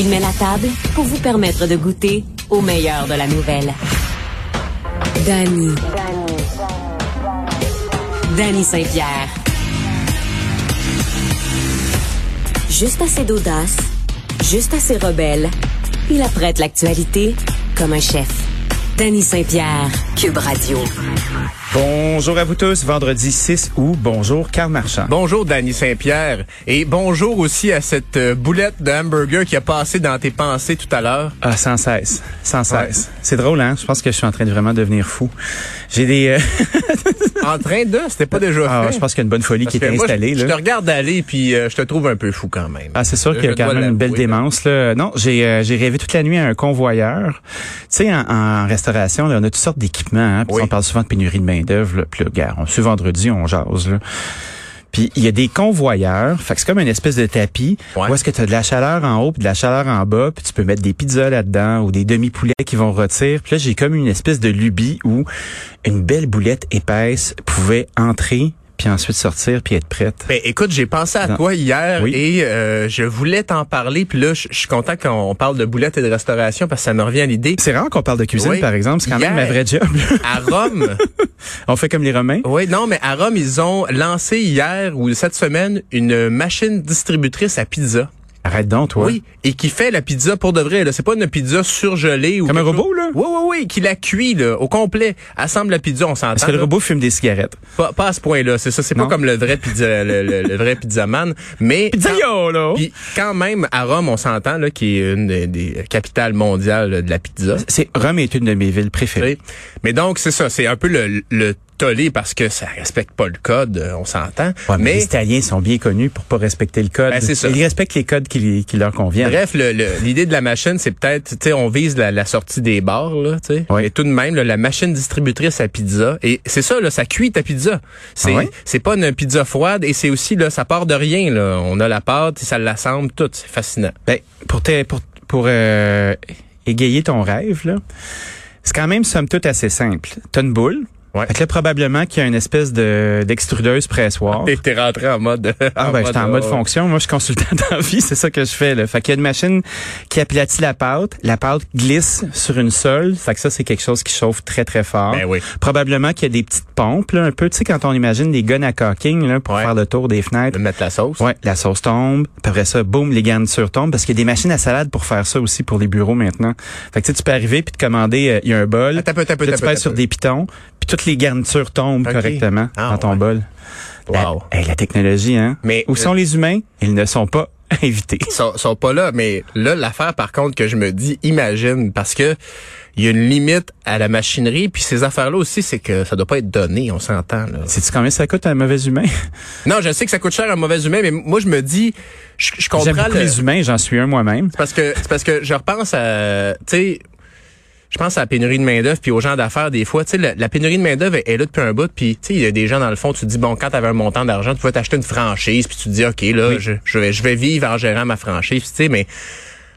Il met la table pour vous permettre de goûter au meilleur de la nouvelle. Danny. Danny Saint-Pierre. Juste assez d'audace, juste assez rebelle. Il apprête l'actualité comme un chef. Danny Saint-Pierre, Cube Radio. Bonjour à vous tous, vendredi 6 août. Bonjour, Carl Marchand. Bonjour, Danny Saint-Pierre. Et bonjour aussi à cette euh, boulette de hamburger qui a passé dans tes pensées tout à l'heure. Ah, sans cesse, sans cesse. C'est drôle, hein? Je pense que je suis en train de vraiment devenir fou. J'ai des... euh, En train de, c'était pas déjà ah, fait. je pense qu'il y a une bonne folie Parce qui est moi, installée. je, je là. te regarde aller puis euh, je te trouve un peu fou quand même. Ah, c'est sûr Je qu'il y a quand même une belle démence. Là. Non, j'ai euh, j'ai rêvé toute la nuit à un convoyeur. Tu sais, en, en restauration, là, on a toutes sortes d'équipements. Hein, Oui. On parle souvent de pénurie de main d'œuvre. Puis là, gars, on ce vendredi, on jase. Là. Puis il y a des convoyeurs. Fait que c'est comme une espèce de tapis. Ouais. Où est-ce que tu as de la chaleur en haut puis de la chaleur en bas. Puis tu peux mettre des pizzas là-dedans ou des demi-poulets qui vont rôtir. Puis là, j'ai comme une espèce de lubie où une belle boulette épaisse pouvait entrer puis ensuite sortir puis être prête. Ben, écoute, j'ai pensé à toi hier Oui. et euh, je voulais t'en parler. Puis là, je suis content qu'on parle de boulettes et de restauration parce que ça me revient à l'idée. C'est rare qu'on parle de cuisine, Oui. par exemple. C'est quand même ma vraie job. À Rome, On fait comme les Romains. oui, non, mais à Rome, ils ont lancé hier ou cette semaine une machine distributrice à pizza. Arrête donc, toi. Oui, et qui fait la pizza pour de vrai. Là, c'est pas une pizza surgelée ou Comme un robot, chose- là? Oui, oui, oui, qui la cuit là, au complet, assemble la pizza, on s'entend. Parce que le robot fume des cigarettes. Pas, pas à ce point-là, c'est ça. C'est pas comme le vrai pizza, le, le- le vrai pizzaman, mais Pizza yo, là! puis quand même à Rome, on s'entend là, qui est une des, des capitales mondiales là, de la pizza. C'est, Rome est une de mes villes préférées. Oui. Mais donc c'est ça, c'est un peu le, le tollé parce que ça respecte pas le code, euh, on s'entend. Ouais, mais, mais les Italiens sont bien connus pour pas respecter le code. Ben, ça. Ils respectent les codes qui, qui leur conviennent. Bref, le- le- l'idée de la machine, c'est peut-être, tu sais, on vise la, la sortie des bars, là, tu sais. Oui. Mais tout de même, là, la machine distributrice à pizza, et c'est ça, là, ça cuit ta pizza. C'est, Ah ouais? c'est pas une pizza froide, et c'est aussi, là, ça part de rien, là. On a la pâte, et ça l'assemble, tout. C'est fascinant. Ben, pour te, pour, pour euh, égayer ton rêve, là, c'est quand même somme toute assez simple. T'as une boule. Ouais. Fait que là, probablement qu'il y a une espèce de d'extrudeuse pressoir. Et t'es rentré en mode. Ah ben j'étais en mode euh, fonction. Moi je suis consultant dans la vie, c'est ça que je fais. Là. Fait qu'il y a une machine qui aplatit la pâte. La pâte glisse sur une sole. Fait que ça c'est quelque chose qui chauffe très très fort. Ben oui. Probablement qu'il y a des petites pompes là, un peu. Tu sais quand on imagine des guns à caulking là pour Ouais. faire le tour des fenêtres. De mettre la sauce. Ouais, la sauce tombe. Après ça, boum, les garnitures tombent parce qu'il y a des machines à salade pour faire ça aussi pour les bureaux maintenant. Fait que tu sais, tu peux arriver puis te commander, euh, il y a un bol. Attends attends attends tu sur des pitons, puis toutes les garnitures tombent correctement Ah, dans ton ouais. bol. La, Wow. hey, la technologie, hein? Mais- Où sont les humains? Ils ne sont pas invités. Ils sont, sont pas là, mais là, l'affaire, par contre, que je me dis, imagine, parce que il y a une limite à la machinerie, puis ces affaires-là aussi, c'est que ça doit pas être donné, on s'entend. Sais-tu combien ça coûte un mauvais humain? Non, je sais que ça coûte cher à un mauvais humain, mais moi, je me dis, je, je J'aime comprends beaucoup le... les humains, j'en suis un moi-même. C'est parce que, parce que je repense à, tu sais, je pense à la pénurie de main-d'œuvre puis aux gens d'affaires des fois, tu sais la, la pénurie de main-d'œuvre est, est là depuis un bout puis tu sais il y a des gens dans le fond, tu te dis bon quand tu avais un montant d'argent, tu pouvais t'acheter une franchise puis tu te dis OK là, je, je vais je vais vivre en gérant ma franchise, tu sais mais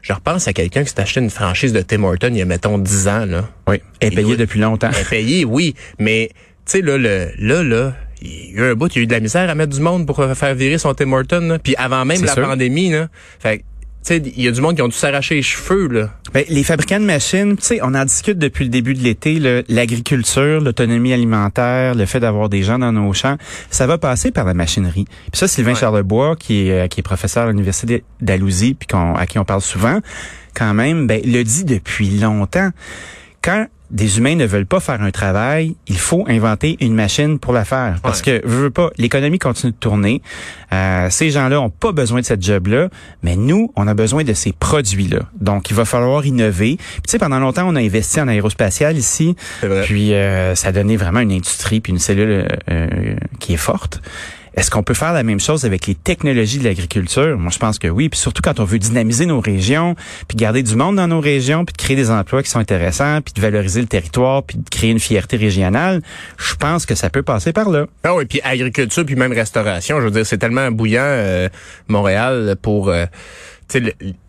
je repense à quelqu'un qui s'est acheté une franchise de Tim Hortons il y a mettons 10 ans là. Oui. Et payé oui. depuis longtemps. Ben, payé, oui, mais tu sais là le là là il y a eu un bout, il y a eu de la misère à mettre du monde pour faire virer son Tim Hortons, là. puis avant même la sûr. pandémie, là. Fait il y a du monde qui ont dû s'arracher les cheveux, là. Ben, les fabricants de machines, tu sais, on en discute depuis le début de l'été, l'agriculture, l'autonomie alimentaire, le fait d'avoir des gens dans nos champs, ça va passer par la machinerie. Puis ça, Sylvain Ouais. Charlebois, qui est, euh, qui est professeur à l'Université d'Alousie, puis qu'on- à qui on parle souvent, quand même, ben, le dit depuis longtemps. Quand des humains ne veulent pas faire un travail, il faut inventer une machine pour la faire. Parce que, veux, veux pas, l'économie continue de tourner. Euh, ces gens-là ont pas besoin de cette job-là, mais nous, on a besoin de ces produits-là. Donc, il va falloir innover. Puis, tu sais, pendant longtemps, on a investi en aérospatial ici. Puis, euh, ça a donné vraiment une industrie puis une cellule euh, qui est forte. Est-ce qu'on peut faire la même chose avec les technologies de l'agriculture? Moi, je pense que oui. Puis surtout quand on veut dynamiser nos régions, puis garder du monde dans nos régions, puis de créer des emplois qui sont intéressants, puis de valoriser le territoire, puis de créer une fierté régionale, je pense que ça peut passer par là. Ah oui, puis agriculture, puis même restauration. Je veux dire, c'est tellement bouillant, euh, Montréal, pour euh,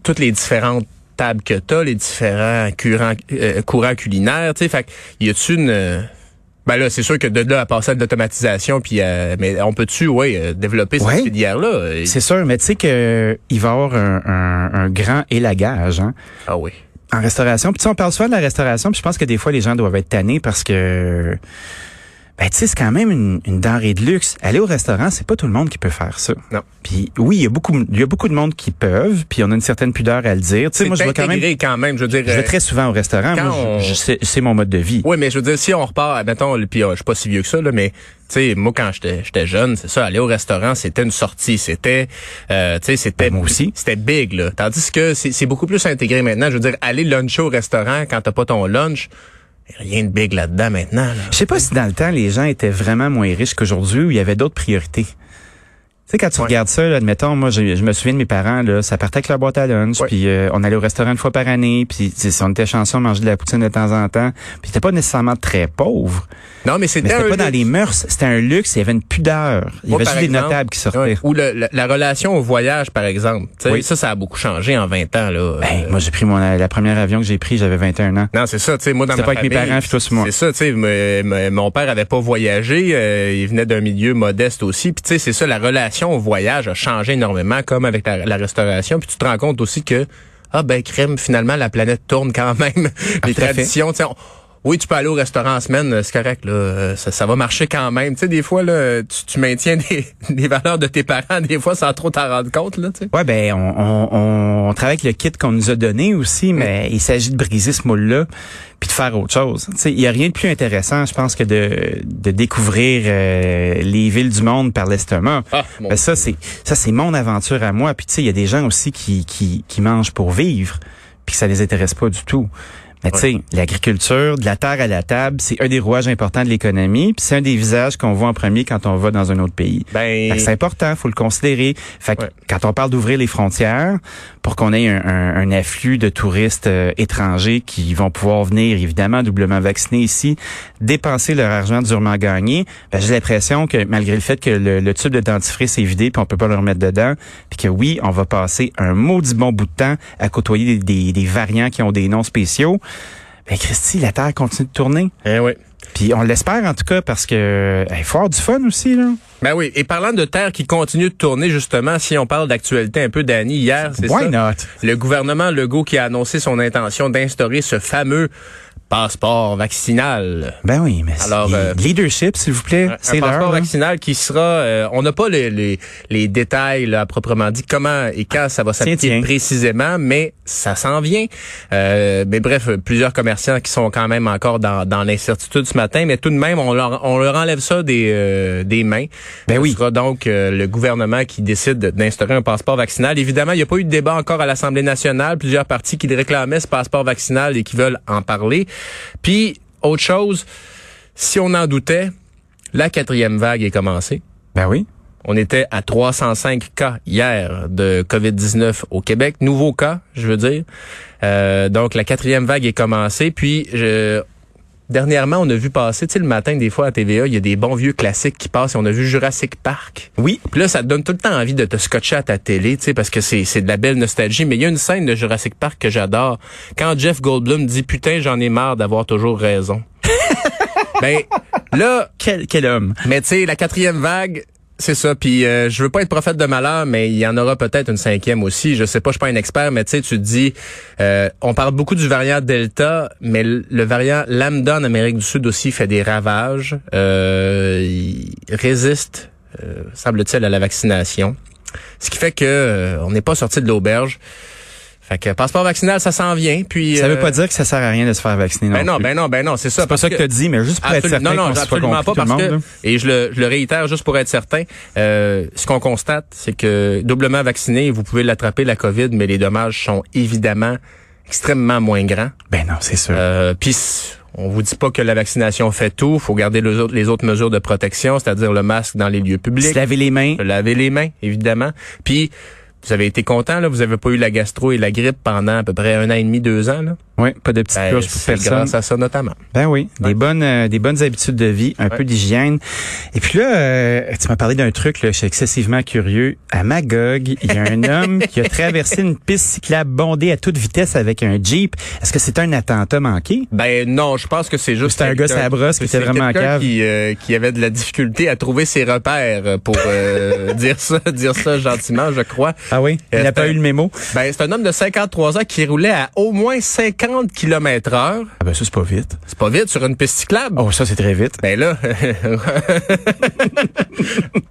toutes les différentes tables que t'as, les différents courants, euh, courants culinaires. Fait y a-tu une... Ben là, c'est sûr que de là à passer à de l'automatisation, puis euh, mais on peut-tu, oui, euh, développer Ouais. cette filière-là? C'est sûr, mais tu sais que il va y avoir un, un, un grand élagage hein, Ah oui. en restauration. Puis tu sais, on parle souvent de la restauration, puis je pense que des fois les gens doivent être tannés parce que ben tu sais, c'est quand même une, une denrée de luxe. Aller au restaurant, c'est pas tout le monde qui peut faire ça. Non. Puis oui, il y a beaucoup il y a beaucoup de monde qui peuvent, puis on a une certaine pudeur à le dire. Tu sais, moi je vais quand même quand même, je veux dire. je vais euh, très souvent au restaurant. on- c'est c'est mon mode de vie. Oui, mais je veux dire, si on repart, mettons, puis euh, je suis pas si vieux que ça, là, mais tu sais, moi quand j'étais j'étais jeune, c'est ça, aller au restaurant, c'était une sortie, c'était, euh, tu sais, c'était Ben, moi aussi. c'était big là. Tandis que c'est c'est beaucoup plus intégré maintenant. Je veux dire, aller luncher au restaurant quand t'as pas ton lunch, rien de big là-dedans maintenant. Là. Je sais pas si dans le temps, les gens étaient vraiment moins riches qu'aujourd'hui ou il y avait d'autres priorités. Tu sais, quand tu Ouais. regardes ça, là, admettons, moi, je, je me souviens de mes parents, là, ça partait avec leur boîte à lunch, puis euh, on allait au restaurant une fois par année, puis si on était chanceux, on mangeait de la poutine de temps en temps, puis c'était pas nécessairement très pauvre, Non, mais c'était pas dans les mœurs, c'était un luxe, il y avait une pudeur, il y avait juste des notables qui sortaient. ouais, Ou le- la, la relation au voyage, par exemple. Oui. Ça, ça a beaucoup changé en 20 ans. Là. Ben, Euh, moi, j'ai pris mon la première avion que j'ai pris, j'avais 21 ans. Non, c'est ça, tu sais, moi dans ma pas avec mes parents, puis toi, moi. C'est ça, tu sais, mon père avait pas voyagé, euh, il venait d'un milieu modeste aussi, puis tu sais, c'est ça, la relation au voyage a changé énormément, comme avec la, la restauration, puis tu te rends compte aussi que ah ben crème, finalement la planète tourne quand même, les à fait. traditions, tu sais. on- oui, tu peux aller au restaurant en semaine, euh, c'est correct, là, euh, ça, ça va marcher quand même. Tu sais, des fois, là, tu, tu maintiens des, des valeurs de tes parents, des fois, sans trop t'en rendre compte, là, tu sais. Ouais, ben, on, on, on travaille avec le kit qu'on nous a donné aussi, mais il s'agit de briser ce moule-là puis de faire autre chose. Tu sais, il y a rien de plus intéressant, je pense, que de, de découvrir euh, les villes du monde par l'estomac. Ah, Ben, ça, c'est ça, c'est mon aventure à moi. Puis tu sais, il y a des gens aussi qui, qui, qui mangent pour vivre, puis que ça les intéresse pas du tout. Mais tu sais, l'agriculture, de la terre à la table, c'est un des rouages importants de l'économie, puis c'est un des visages qu'on voit en premier quand on va dans un autre pays. Ben, c'est important, faut le considérer. Fait que Ouais. quand on parle d'ouvrir les frontières pour qu'on ait un, un- un afflux de touristes euh, étrangers qui vont pouvoir venir évidemment doublement vaccinés ici, dépenser leur argent durement gagné, ben, j'ai l'impression que malgré le fait que le, le tube de dentifrice est vidé puis on peut pas le remettre dedans, puis que oui, on va passer un maudit bon bout de temps à côtoyer des, des- des variants qui ont des noms spéciaux. Ben Christy, la Terre continue de tourner. eh oui. Puis on l'espère en tout cas parce que il faut avoir du fun aussi là. Ben oui, et parlant de terre qui continue de tourner, justement, si on parle d'actualité un peu, Danny, hier, c'est Why ça. not? Le gouvernement Legault qui a annoncé son intention d'instaurer ce fameux passeport vaccinal. Ben oui, mais Alors, c'est- euh, leadership, s'il vous plaît, Un c'est passeport l'heure. là. vaccinal qui sera, euh, on n'a pas les, les, les détails là, à proprement dit comment et quand ça va s'appliquer précisément, mais ça s'en vient. Euh, mais bref, plusieurs commerçants qui sont quand même encore dans, dans l'incertitude ce matin, mais tout de même, on leur, on leur enlève ça des, euh, des mains. Ben Ce oui. sera donc euh, le gouvernement qui décide de- d'instaurer un passeport vaccinal. Évidemment, il n'y a pas eu de débat encore à l'Assemblée nationale. Plusieurs partis qui réclamaient ce passeport vaccinal et qui veulent en parler. Puis, autre chose, si on en doutait, la quatrième vague est commencée. Ben oui. On était à 305 cas hier de COVID-19 au Québec. Nouveaux cas, je veux dire. Euh, donc, la quatrième vague est commencée. Puis, je, dernièrement, on a vu passer, tu sais, le matin, des fois, à TVA, il y a des bons vieux classiques qui passent. Et on a vu Jurassic Park. Oui. Puis là, ça te donne tout le temps envie de te scotcher à ta télé, tu sais, parce que c'est, c'est de la belle nostalgie. Mais il y a une scène de Jurassic Park que j'adore. Quand Jeff Goldblum dit, putain, j'en ai marre d'avoir toujours raison. ben, là, Quel, quel homme. mais tu sais, la quatrième vague, c'est ça. Puis euh, je veux pas être prophète de malheur, mais il y en aura peut-être une cinquième aussi. Je sais pas, je suis pas un expert, mais tu sais, tu te dis, euh, on parle beaucoup du variant Delta, mais le, variant Lambda en Amérique du Sud aussi fait des ravages. Euh, il résiste, euh, semble-t-il, à la vaccination. Ce qui fait que on n'est pas sorti de l'auberge. Fait que passeport vaccinal, ça s'en vient. Puis Ça veut euh, pas dire que ça sert à rien de se faire vacciner non ben non, plus. ben non, ben non, c'est ça. c'est pas ça que, que- tu dit, mais juste pour être certain non, non, absolument pas parce monde, que là. et je le, je le réitère juste pour être certain. euh, ce qu'on constate, c'est que doublement vacciné, vous pouvez l'attraper la COVID, mais les dommages sont évidemment extrêmement moins grands. Ben non, c'est sûr. Euh, Puis on vous dit pas que la vaccination fait tout. faut garder les autres, les autres mesures de protection, c'est-à-dire le masque dans les lieux publics, se laver les mains. se laver les mains, évidemment. Puis vous avez été content là, vous avez pas eu la gastro et la grippe pendant à peu près un an et demi, deux ans là? Oui, pas de petites Ben, pour personne. grâce à ça notamment. Ben oui, Ouais. des bonnes euh, des bonnes habitudes de vie, un Ouais. peu d'hygiène. Et puis là, euh, tu m'as parlé d'un truc, là, je suis excessivement curieux. À Magog, il y a un homme qui a traversé une piste cyclable bondée à toute vitesse avec un Jeep. Est-ce que c'est un attentat manqué? Ben non, je pense que c'est juste un gars la brosse qui c'est était vraiment cave. qui, euh, qui avait de la difficulté à trouver ses repères pour euh, dire ça dire ça gentiment, je crois. Ah oui? Il Euh, n'a pas c'était- eu le mémo? Ben c'est un homme de 53 ans qui roulait à au moins 50 km heure. Ah ben ça, c'est pas vite. C'est pas vite sur une piste cyclable. Oh, ça, c'est très vite. Ben là,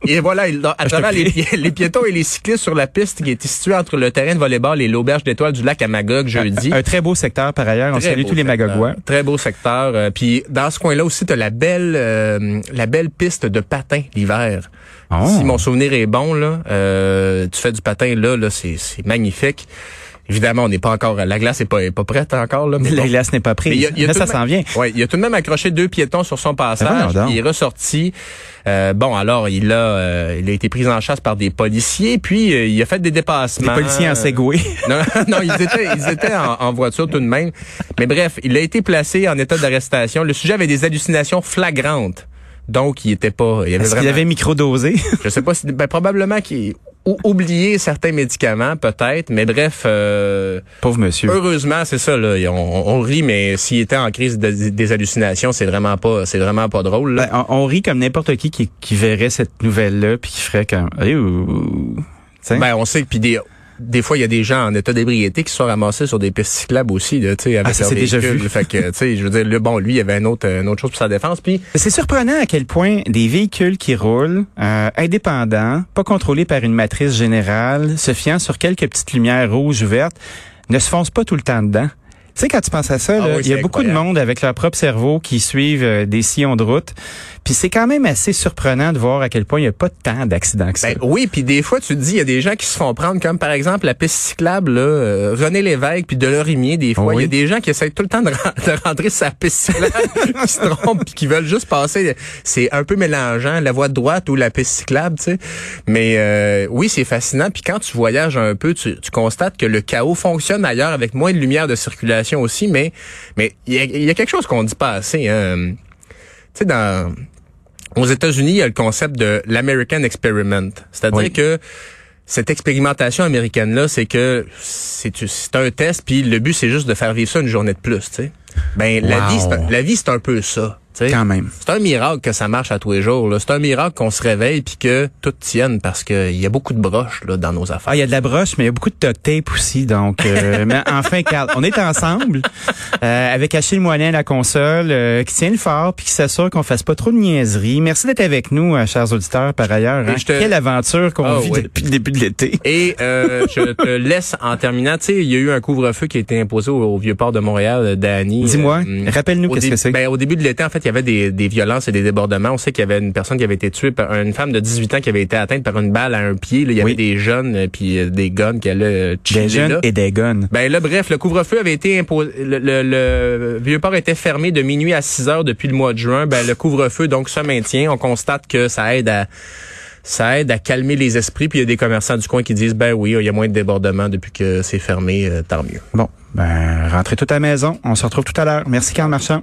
et voilà, il, à travers te les, prie. pi- les piétons et les cyclistes sur la piste qui était située entre le terrain de volleyball et l'auberge d'étoiles du lac à Magog jeudi. Un très beau secteur par ailleurs. On Très salue tous les. Magogois. Très beau secteur. Euh, Puis dans ce coin-là aussi, tu as la belle euh, la belle piste de patin l'hiver. Oh. Si mon souvenir est bon, là, euh, tu fais du patin là, là c'est magnifique. Évidemment, on n'est pas encore. La glace est pas, est pas prête encore. Là, mais La bon. glace n'est pas Mais prise. il y a- il y a Là, tout ça s'en vient. Ouais, il a tout de même accroché deux piétons sur son passage. il est ressorti. Euh, bon, alors il a, euh, il a été pris en chasse par des policiers, puis euh, il a fait des Des dépassements. policiers en Segway. Non, non, ils étaient, ils étaient en, en voiture tout de même. Mais bref, il a été placé en état d'arrestation. Le sujet avait des hallucinations flagrantes. Donc, il était pas, il avait vraiment, avait microdosé? je sais pas si, ben, probablement qu'il ou oublié certains médicaments, peut-être. Mais bref, euh, Pauvre monsieur. heureusement, c'est ça, là. On, on rit, mais s'il était en crise de- des hallucinations, c'est vraiment pas, c'est vraiment pas drôle, là. Ben, on, on rit comme n'importe qui, qui qui verrait cette nouvelle-là puis qui ferait comme... Ben, on sait que puis des des fois il y a des gens en état d'ébriété qui sont ramassés sur des pistes cyclables aussi là, tu sais avec Ah, ça, leur c'est déjà vu. Fait que tu sais, je veux dire, le bon lui, il y avait un autre une autre chose pour sa défense puis C'est surprenant à quel point des véhicules qui roulent, euh, indépendants, pas contrôlés par une matrice générale, se fiant sur quelques petites lumières rouges ou vertes, ne se foncent pas tout le temps dedans. Tu sais, quand tu penses à ça, Ah oui, il y a beaucoup de monde avec leur propre cerveau qui suivent euh, des sillons de route. Puis c'est quand même assez surprenant de voir à quel point il n'y a pas tant d'accidents que ça. Ben oui, puis des fois, tu te dis, il y a des gens qui se font prendre, comme par exemple la piste cyclable, là, euh, René Lévesque, puis de Lorimier, des fois. Il Oui. y a des gens qui essayent tout le temps de, ren- de rentrer sur sa piste cyclable, qui se trompent, puis qui veulent juste passer. C'est un peu mélangeant, la voie de droite ou la piste cyclable, tu sais. Mais euh, oui, c'est fascinant. Puis quand tu voyages un peu, tu, tu constates que le chaos fonctionne ailleurs avec moins de lumière de circulation aussi, mais mais il y y a quelque chose qu'on dit pas assez. Hein. Tu sais, dans aux États-Unis, il y a le concept de l'American Experiment. C'est-à-dire Oui. que cette expérimentation américaine-là, c'est que c'est un test, puis le but, c'est juste de faire vivre ça une journée de plus. Tu sais. Ben, la vie, la vie, c'est un peu ça. Tu sais. Quand même. C'est un miracle que ça marche à tous les jours. C'est un miracle qu'on se réveille puis que tout tienne parce qu'il y a beaucoup de broches là, dans nos affaires. Ah, il y a de la broche, mais il y a beaucoup de tape aussi. Donc, euh, mais enfin, Carl, on est ensemble euh, avec Achille Moinet à la console, euh, qui tient le fort puis qui s'assure qu'on fasse pas trop de niaiseries. Merci d'être avec nous, euh, chers auditeurs, par ailleurs. Hein. te- Quelle aventure qu'on Ah, vit oui. depuis le début de l'été. Et euh, je te laisse en terminant. Tu sais, il y a eu un couvre-feu qui a été imposé au, au vieux port de Montréal, euh, Dany. Dis-moi, rappelle-nous qu'est-ce que c'est. Ben, au début de l'été, en fait, il y avait des, des violences et des débordements. On sait qu'il y avait une personne qui avait été tuée par une femme de 18 ans qui avait été atteinte par une balle à un pied. Là, il y avait des jeunes euh, puis euh, des guns qui allaient euh, chiller Des jeunes là. et des guns. Ben là, bref, le couvre-feu avait été imposé. Le, le, le Vieux-Port était fermé de minuit à 6 heures depuis le mois de juin. Ben le couvre-feu donc se maintient. On constate que ça aide à ça aide à calmer les esprits. Puis il y a des commerçants du coin qui disent ben oui, il y a moins de débordements depuis que c'est fermé, euh, tant mieux. Bon, ben, rentrez tout à la maison. On se retrouve tout à l'heure. Merci, Carl Marchand.